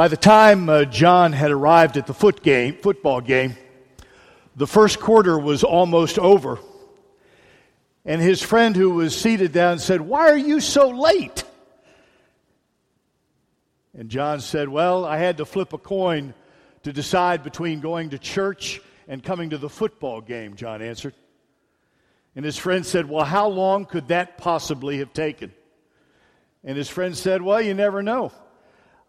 By the time uh, John had arrived at the foot game, football game, the first quarter was almost over. And his friend who was seated down said, Why are you so late? And John said, Well, I had to flip a coin to decide between going to church and coming to the football game, John answered. And his friend said, Well, how long could that possibly have taken? And his friend said, Well, you never know.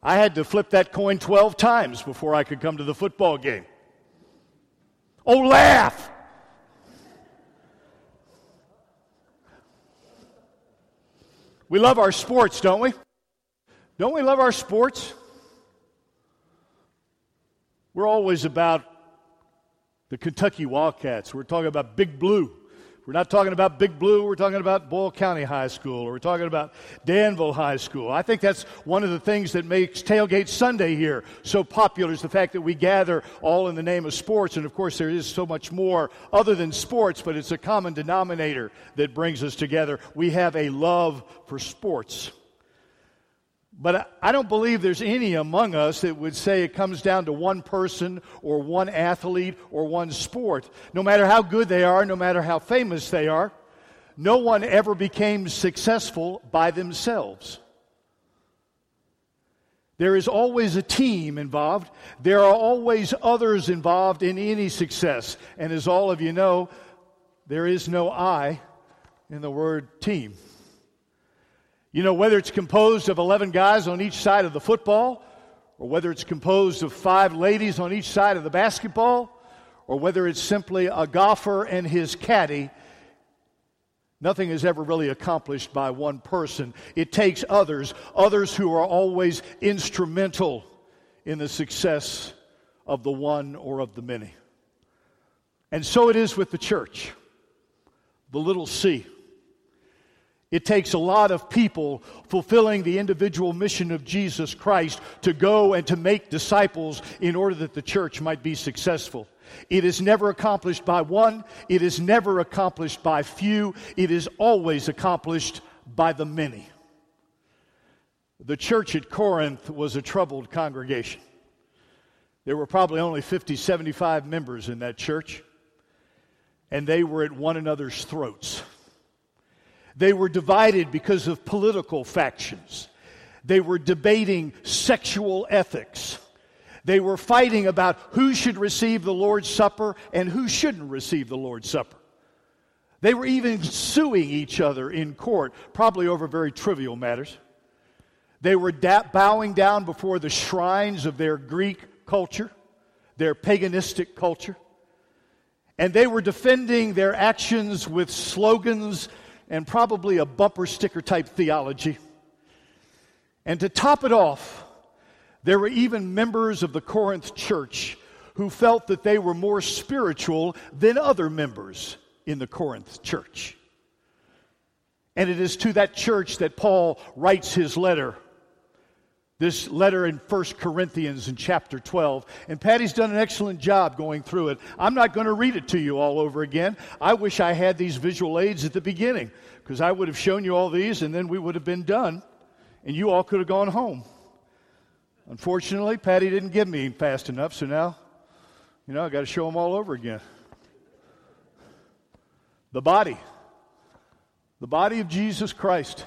I had to flip that coin 12 times before I could come to the football game. Oh, laugh! We love our sports, don't we? Don't we love our sports? We're always about the Kentucky Wildcats. We're talking about Big Blue. We're not talking about Big Blue, we're talking about Boyle County High School, or we're talking about Danville High School. I think that's one of the things that makes Tailgate Sunday here so popular is the fact that we gather all in the name of sports. And of course, there is so much more other than sports, but it's a common denominator that brings us together. We have a love for sports. But I don't believe there's any among us that would say it comes down to one person or one athlete or one sport. No matter how good they are, no matter how famous they are, no one ever became successful by themselves. There is always a team involved. There are always others involved in any success. And as all of you know, there is no I in the word team. You know, whether it's composed of 11 guys on each side of the football, or whether it's composed of five ladies on each side of the basketball, or whether it's simply a golfer and his caddy, nothing is ever really accomplished by one person. It takes others, others who are always instrumental in the success of the one or of the many. And so it is with the church, the little c. It takes a lot of people fulfilling the individual mission of Jesus Christ to go and to make disciples in order that the church might be successful. It is never accomplished by one, it is never accomplished by few, it is always accomplished by the many. The church at Corinth was a troubled congregation. There were probably only 50, 75 members in that church, and they were at one another's throats. They were divided because of political factions. They were debating sexual ethics. They were fighting about who should receive the Lord's Supper and who shouldn't receive the Lord's Supper. They were even suing each other in court, probably over very trivial matters. They were da- bowing down before the shrines of their Greek culture, their paganistic culture. And they were defending their actions with slogans and probably a bumper sticker type theology. And to top it off, there were even members of the Corinth church who felt that they were more spiritual than other members in the Corinth church. And it is to that church that Paul writes his letter this letter in 1 Corinthians in chapter 12. And Patty's done an excellent job going through it. I'm not going to read it to you all over again. I wish I had these visual aids at the beginning because I would have shown you all these and then we would have been done and you all could have gone home. Unfortunately, Patty didn't give me fast enough, so now, you know, I got to show them all over again. The body. The body of Jesus Christ.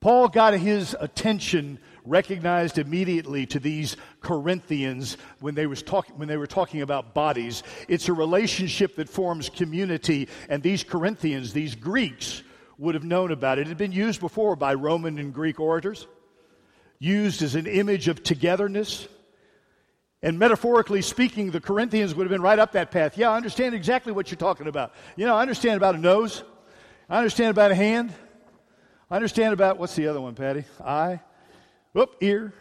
Paul got his attention recognized immediately to these Corinthians when they, was talk, when they were talking about bodies. It's a relationship that forms community, and these Corinthians, these Greeks, would have known about it. It had been used before by Roman and Greek orators, used as an image of togetherness. And metaphorically speaking, the Corinthians would have been right up that path. Yeah, I understand exactly what you're talking about. You know, I understand about a nose, I understand about a hand. I understand about what's the other one, Patty? Eye. Whoop, ear.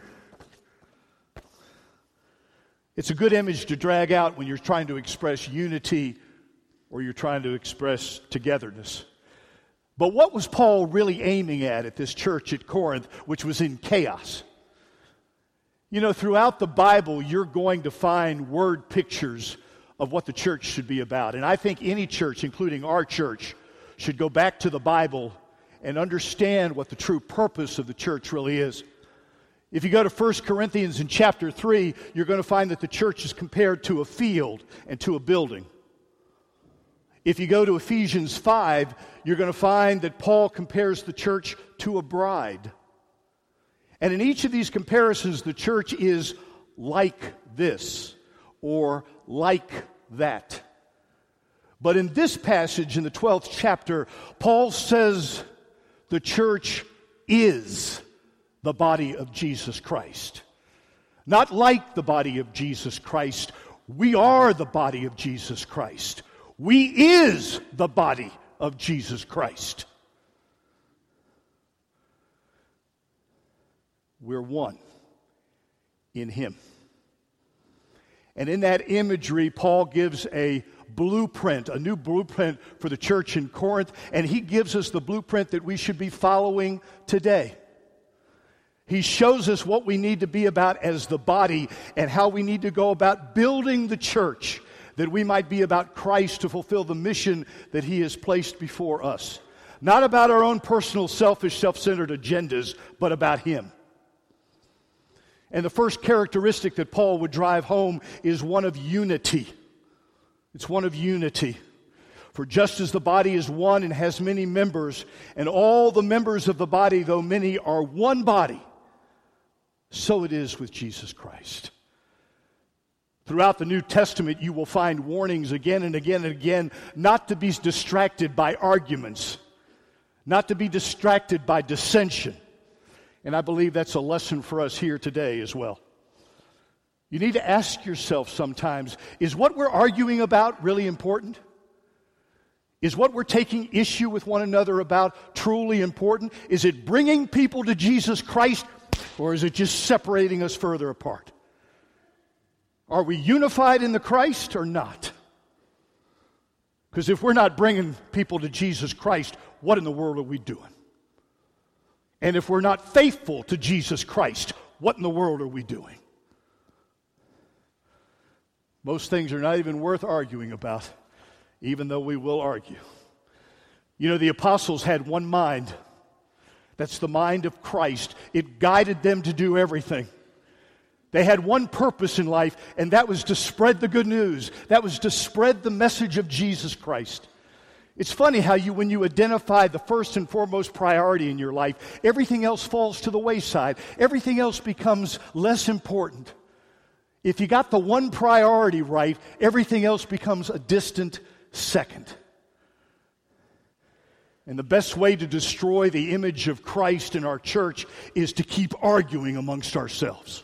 It's a good image to drag out when you're trying to express unity or you're trying to express togetherness. But what was Paul really aiming at at this church at Corinth, which was in chaos? You know, throughout the Bible, you're going to find word pictures of what the church should be about. And I think any church, including our church, should go back to the Bible and understand what the true purpose of the church really is. If you go to 1 Corinthians in chapter 3, you're going to find that the church is compared to a field and to a building. If you go to Ephesians 5, you're going to find that Paul compares the church to a bride. And in each of these comparisons, the church is like this or like that. But in this passage, in the 12th chapter, Paul says the church is the body of Jesus Christ. Not like the body of Jesus Christ, we are the body of Jesus Christ. We is the body of Jesus Christ. We're one in Him. And in that imagery, Paul gives a blueprint, a new blueprint for the church in Corinth, and he gives us the blueprint that we should be following today. He shows us what we need to be about as the body and how we need to go about building the church that we might be about Christ to fulfill the mission that He has placed before us. Not about our own personal, selfish, self centered agendas, but about Him. And the first characteristic that Paul would drive home is one of unity. It's one of unity. For just as the body is one and has many members, and all the members of the body, though many, are one body, so it is with Jesus Christ. Throughout the New Testament, you will find warnings again and again and again not to be distracted by arguments, not to be distracted by dissension. And I believe that's a lesson for us here today as well. You need to ask yourself sometimes is what we're arguing about really important? Is what we're taking issue with one another about truly important? Is it bringing people to Jesus Christ or is it just separating us further apart? Are we unified in the Christ or not? Because if we're not bringing people to Jesus Christ, what in the world are we doing? And if we're not faithful to Jesus Christ, what in the world are we doing? Most things are not even worth arguing about, even though we will argue. You know, the apostles had one mind. That's the mind of Christ. It guided them to do everything. They had one purpose in life, and that was to spread the good news. That was to spread the message of Jesus Christ. It's funny how you, when you identify the first and foremost priority in your life, everything else falls to the wayside. Everything else becomes less important. If you got the one priority right, everything else becomes a distant second. And the best way to destroy the image of Christ in our church is to keep arguing amongst ourselves.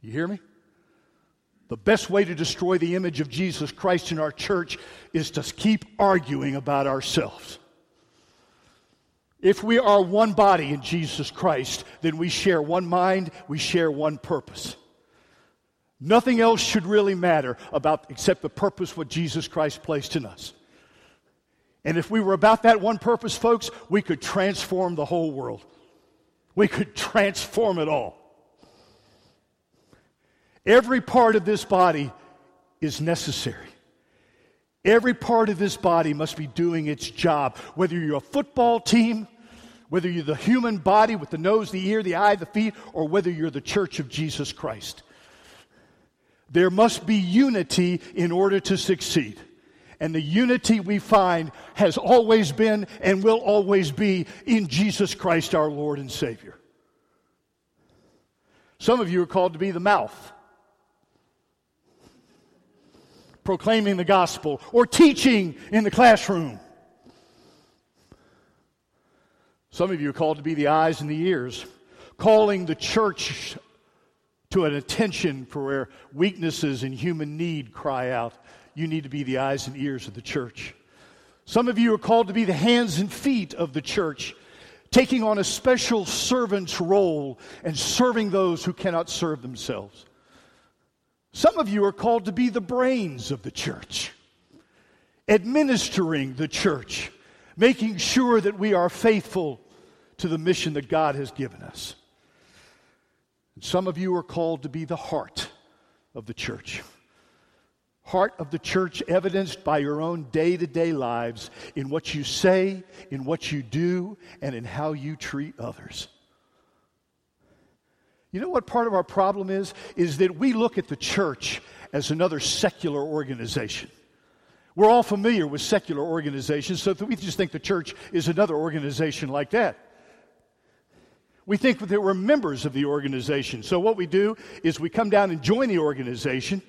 You hear me? The best way to destroy the image of Jesus Christ in our church is to keep arguing about ourselves. If we are one body in Jesus Christ, then we share one mind, we share one purpose. Nothing else should really matter about except the purpose what Jesus Christ placed in us. And if we were about that one purpose, folks, we could transform the whole world. We could transform it all. Every part of this body is necessary. Every part of this body must be doing its job. Whether you're a football team, whether you're the human body with the nose, the ear, the eye, the feet, or whether you're the church of Jesus Christ. There must be unity in order to succeed. And the unity we find has always been and will always be in Jesus Christ, our Lord and Savior. Some of you are called to be the mouth proclaiming the gospel or teaching in the classroom. Some of you are called to be the eyes and the ears, calling the church to an attention for where weaknesses and human need cry out. You need to be the eyes and ears of the church. Some of you are called to be the hands and feet of the church, taking on a special servant's role and serving those who cannot serve themselves. Some of you are called to be the brains of the church, administering the church, making sure that we are faithful to the mission that God has given us. And some of you are called to be the heart of the church. Heart of the church evidenced by your own day to day lives in what you say, in what you do, and in how you treat others. You know what part of our problem is? Is that we look at the church as another secular organization. We're all familiar with secular organizations, so we just think the church is another organization like that. We think that we're members of the organization. So what we do is we come down and join the organization,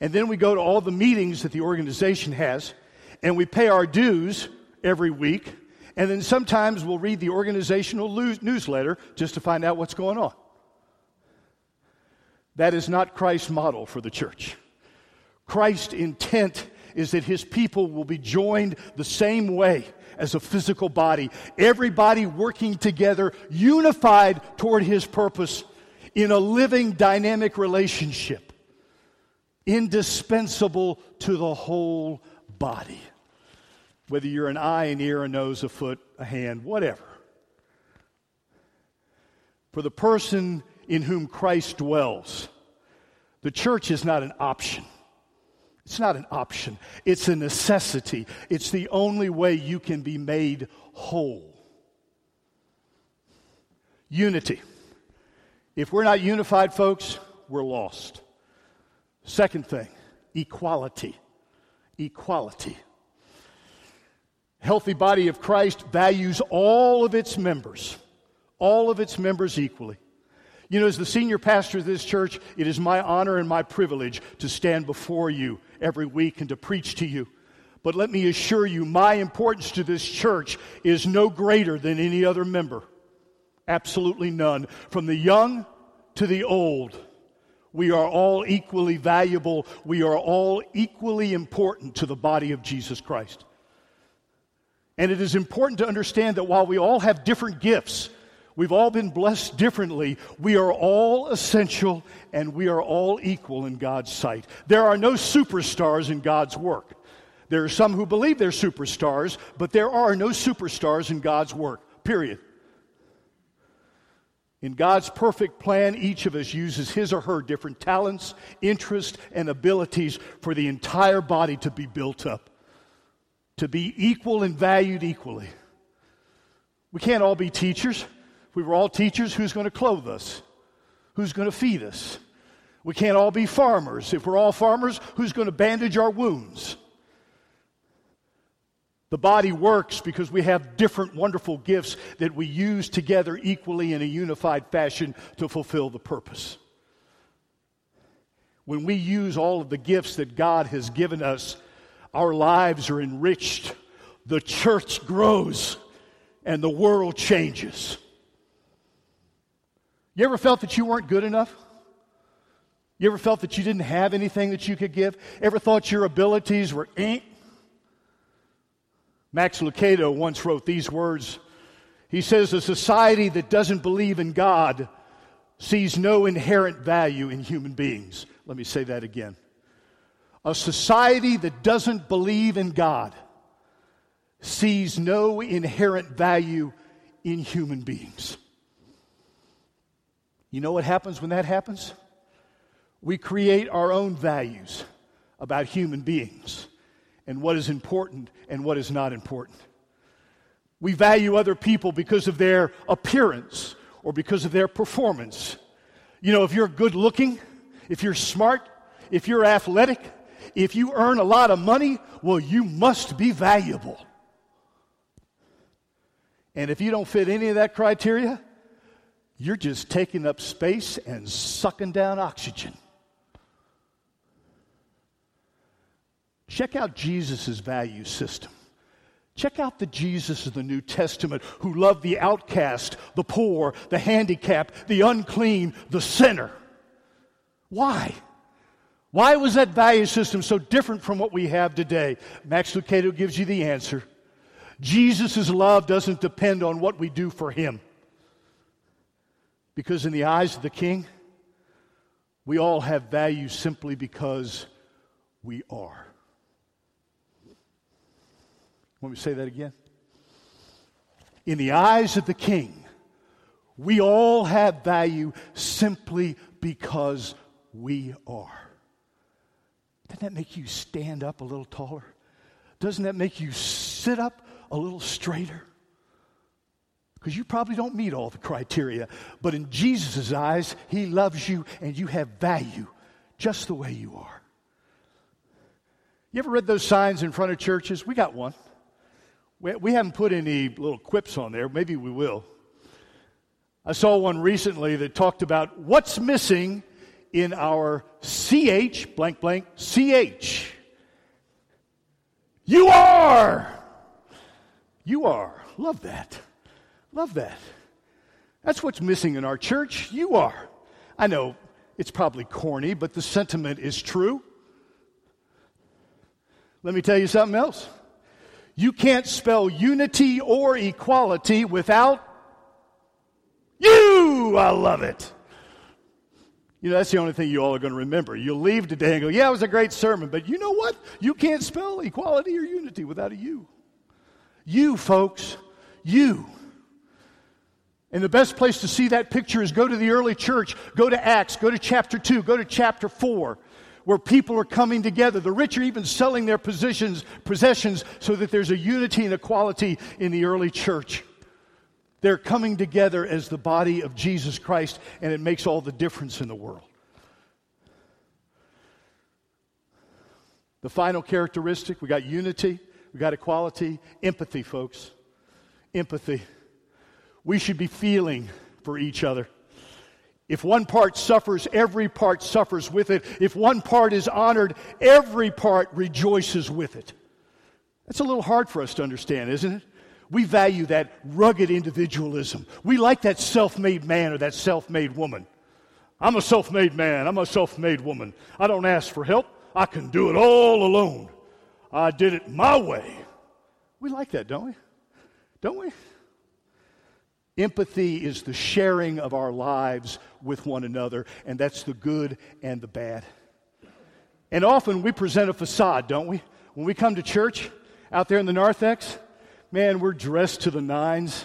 and then we go to all the meetings that the organization has, and we pay our dues every week, and then sometimes we'll read the organizational newsletter just to find out what's going on. That is not Christ's model for the church. Christ's intent is that his people will be joined the same way as a physical body, everybody working together, unified toward his purpose in a living, dynamic relationship, indispensable to the whole body. Whether you're an eye, an ear, a nose, a foot, a hand, whatever. For the person in whom Christ dwells, the church is not an option. It's not an option, it's a necessity. It's the only way you can be made whole. Unity. If we're not unified, folks, we're lost. Second thing, equality. Equality. Healthy body of Christ values all of its members, all of its members equally. You know, as the senior pastor of this church, it is my honor and my privilege to stand before you every week and to preach to you. But let me assure you, my importance to this church is no greater than any other member. Absolutely none. From the young to the old, we are all equally valuable. We are all equally important to the body of Jesus Christ. And it is important to understand that while we all have different gifts, We've all been blessed differently. We are all essential and we are all equal in God's sight. There are no superstars in God's work. There are some who believe they're superstars, but there are no superstars in God's work, period. In God's perfect plan, each of us uses his or her different talents, interests, and abilities for the entire body to be built up, to be equal and valued equally. We can't all be teachers. If we were all teachers, who's going to clothe us? Who's going to feed us? We can't all be farmers. If we're all farmers, who's going to bandage our wounds? The body works because we have different wonderful gifts that we use together equally in a unified fashion to fulfill the purpose. When we use all of the gifts that God has given us, our lives are enriched, the church grows, and the world changes. You ever felt that you weren't good enough? You ever felt that you didn't have anything that you could give? Ever thought your abilities were eh? Max Lucado once wrote these words. He says, A society that doesn't believe in God sees no inherent value in human beings. Let me say that again. A society that doesn't believe in God sees no inherent value in human beings. You know what happens when that happens? We create our own values about human beings and what is important and what is not important. We value other people because of their appearance or because of their performance. You know, if you're good looking, if you're smart, if you're athletic, if you earn a lot of money, well, you must be valuable. And if you don't fit any of that criteria, you're just taking up space and sucking down oxygen. Check out Jesus' value system. Check out the Jesus of the New Testament who loved the outcast, the poor, the handicapped, the unclean, the sinner. Why? Why was that value system so different from what we have today? Max Lucado gives you the answer. Jesus' love doesn't depend on what we do for him. Because in the eyes of the king, we all have value simply because we are. Let me say that again. In the eyes of the king, we all have value simply because we are. Doesn't that make you stand up a little taller? Doesn't that make you sit up a little straighter? Because you probably don't meet all the criteria. But in Jesus' eyes, He loves you and you have value just the way you are. You ever read those signs in front of churches? We got one. We, we haven't put any little quips on there. Maybe we will. I saw one recently that talked about what's missing in our CH, blank, blank, CH. You are. You are. Love that. Love that. That's what's missing in our church. You are. I know it's probably corny, but the sentiment is true. Let me tell you something else. You can't spell unity or equality without you. I love it. You know, that's the only thing you all are going to remember. You'll leave today and go, yeah, it was a great sermon, but you know what? You can't spell equality or unity without a you. You, folks, you. And the best place to see that picture is go to the early church, go to Acts, go to chapter 2, go to chapter 4, where people are coming together. The rich are even selling their positions, possessions so that there's a unity and equality in the early church. They're coming together as the body of Jesus Christ, and it makes all the difference in the world. The final characteristic we got unity, we got equality, empathy, folks. Empathy we should be feeling for each other. If one part suffers, every part suffers with it. If one part is honored, every part rejoices with it. That's a little hard for us to understand, isn't it? We value that rugged individualism. We like that self made man or that self made woman. I'm a self made man. I'm a self made woman. I don't ask for help. I can do it all alone. I did it my way. We like that, don't we? Don't we? Empathy is the sharing of our lives with one another, and that's the good and the bad. And often we present a facade, don't we? When we come to church out there in the narthex, man, we're dressed to the nines.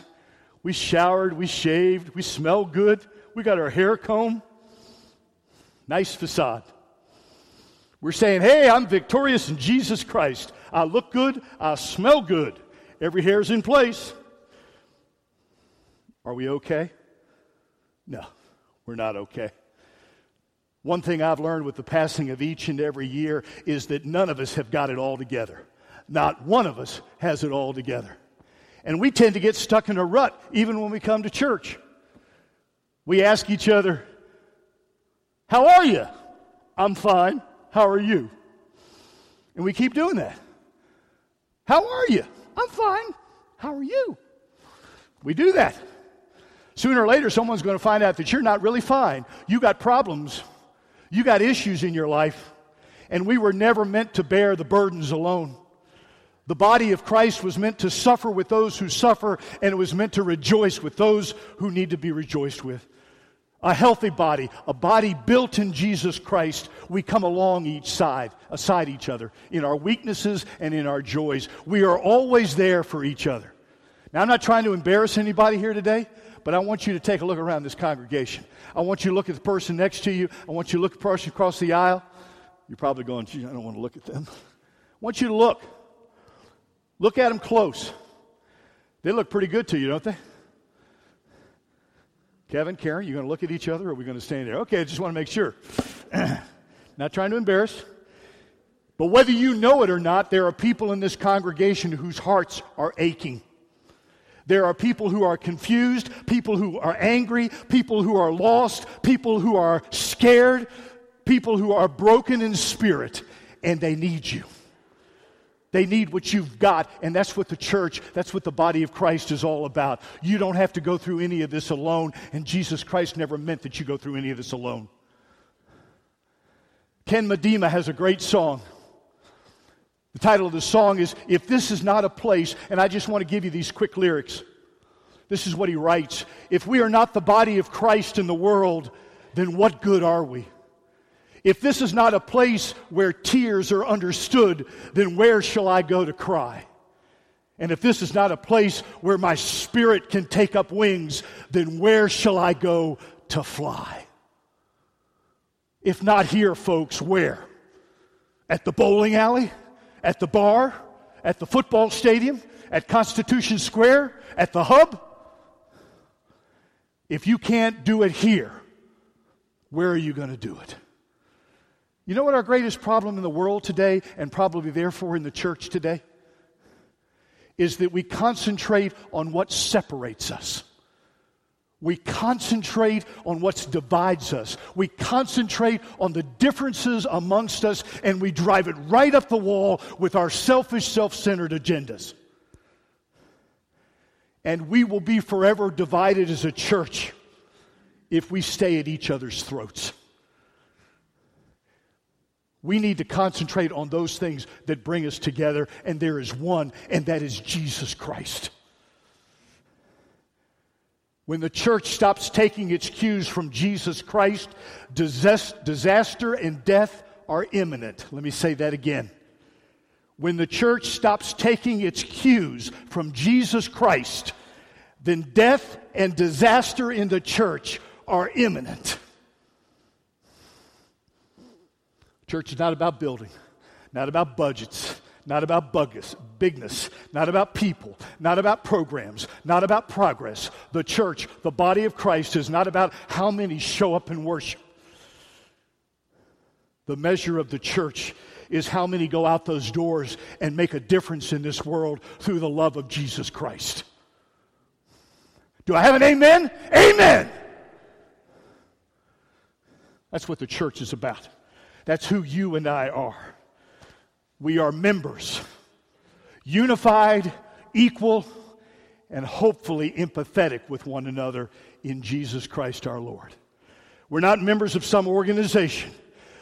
We showered, we shaved, we smell good, we got our hair combed. Nice facade. We're saying, hey, I'm victorious in Jesus Christ. I look good, I smell good. Every hair's in place. Are we okay? No, we're not okay. One thing I've learned with the passing of each and every year is that none of us have got it all together. Not one of us has it all together. And we tend to get stuck in a rut even when we come to church. We ask each other, How are you? I'm fine. How are you? And we keep doing that. How are you? I'm fine. How are you? We do that. Sooner or later, someone's going to find out that you're not really fine. You got problems, you got issues in your life, and we were never meant to bear the burdens alone. The body of Christ was meant to suffer with those who suffer, and it was meant to rejoice with those who need to be rejoiced with. A healthy body, a body built in Jesus Christ, we come along each side, aside each other, in our weaknesses and in our joys. We are always there for each other. Now, I'm not trying to embarrass anybody here today, but I want you to take a look around this congregation. I want you to look at the person next to you. I want you to look at the person across the aisle. You're probably going, gee, I don't want to look at them. I want you to look. Look at them close. They look pretty good to you, don't they? Kevin, Karen, you going to look at each other or are we going to stand there? Okay, I just want to make sure. not trying to embarrass. But whether you know it or not, there are people in this congregation whose hearts are aching. There are people who are confused, people who are angry, people who are lost, people who are scared, people who are broken in spirit, and they need you. They need what you've got, and that's what the church, that's what the body of Christ is all about. You don't have to go through any of this alone, and Jesus Christ never meant that you go through any of this alone. Ken Medema has a great song. The title of the song is If This Is Not a Place, and I just want to give you these quick lyrics. This is what he writes If we are not the body of Christ in the world, then what good are we? If this is not a place where tears are understood, then where shall I go to cry? And if this is not a place where my spirit can take up wings, then where shall I go to fly? If not here, folks, where? At the bowling alley? At the bar, at the football stadium, at Constitution Square, at the hub. If you can't do it here, where are you going to do it? You know what our greatest problem in the world today, and probably therefore in the church today? Is that we concentrate on what separates us. We concentrate on what divides us. We concentrate on the differences amongst us, and we drive it right up the wall with our selfish, self centered agendas. And we will be forever divided as a church if we stay at each other's throats. We need to concentrate on those things that bring us together, and there is one, and that is Jesus Christ. When the church stops taking its cues from Jesus Christ, disaster and death are imminent. Let me say that again. When the church stops taking its cues from Jesus Christ, then death and disaster in the church are imminent. Church is not about building, not about budgets, not about buggus, bigness, not about people, not about programs, not about progress. The church, the body of Christ, is not about how many show up and worship. The measure of the church is how many go out those doors and make a difference in this world through the love of Jesus Christ. Do I have an amen? Amen. That's what the church is about. That's who you and I are. We are members, unified, equal, and hopefully empathetic with one another in Jesus Christ our Lord. We're not members of some organization,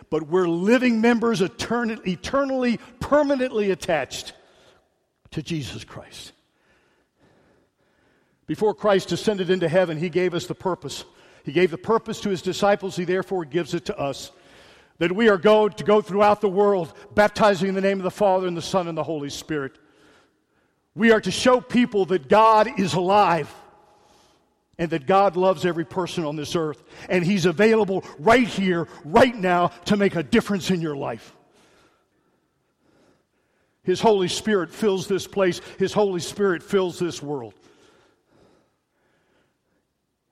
but we're living members eternally, permanently attached to Jesus Christ. Before Christ ascended into heaven, he gave us the purpose. He gave the purpose to his disciples, he therefore gives it to us that we are go, to go throughout the world baptizing in the name of the Father and the Son and the Holy Spirit. We are to show people that God is alive and that God loves every person on this earth. And He's available right here, right now, to make a difference in your life. His Holy Spirit fills this place, His Holy Spirit fills this world.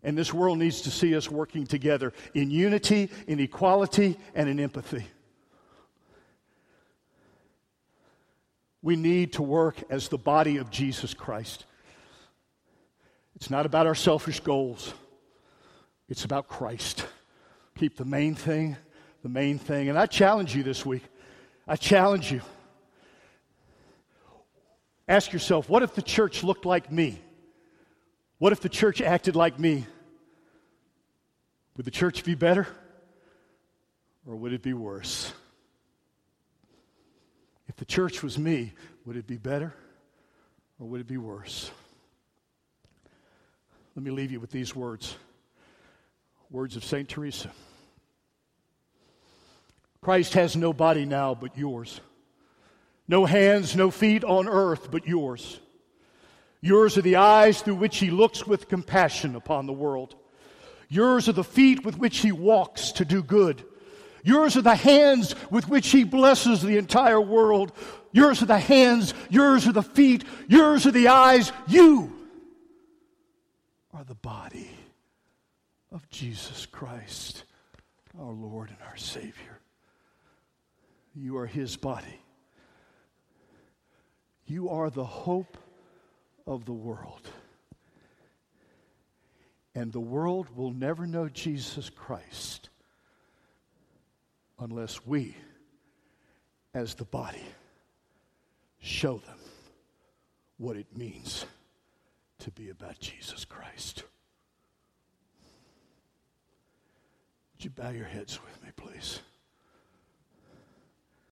And this world needs to see us working together in unity, in equality, and in empathy. We need to work as the body of Jesus Christ. It's not about our selfish goals, it's about Christ. Keep the main thing the main thing. And I challenge you this week. I challenge you. Ask yourself what if the church looked like me? What if the church acted like me? Would the church be better or would it be worse? The church was me, would it be better or would it be worse? Let me leave you with these words words of St. Teresa. Christ has no body now but yours, no hands, no feet on earth but yours. Yours are the eyes through which he looks with compassion upon the world. Yours are the feet with which he walks to do good. Yours are the hands with which he blesses the entire world. Yours are the hands, yours are the feet, yours are the eyes. You are the body of Jesus Christ, our Lord and our Savior. You are his body. You are the hope of the world. And the world will never know Jesus Christ unless we, as the body, show them what it means to be about Jesus Christ. Would you bow your heads with me, please?